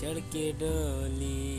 चढ़ के डोली।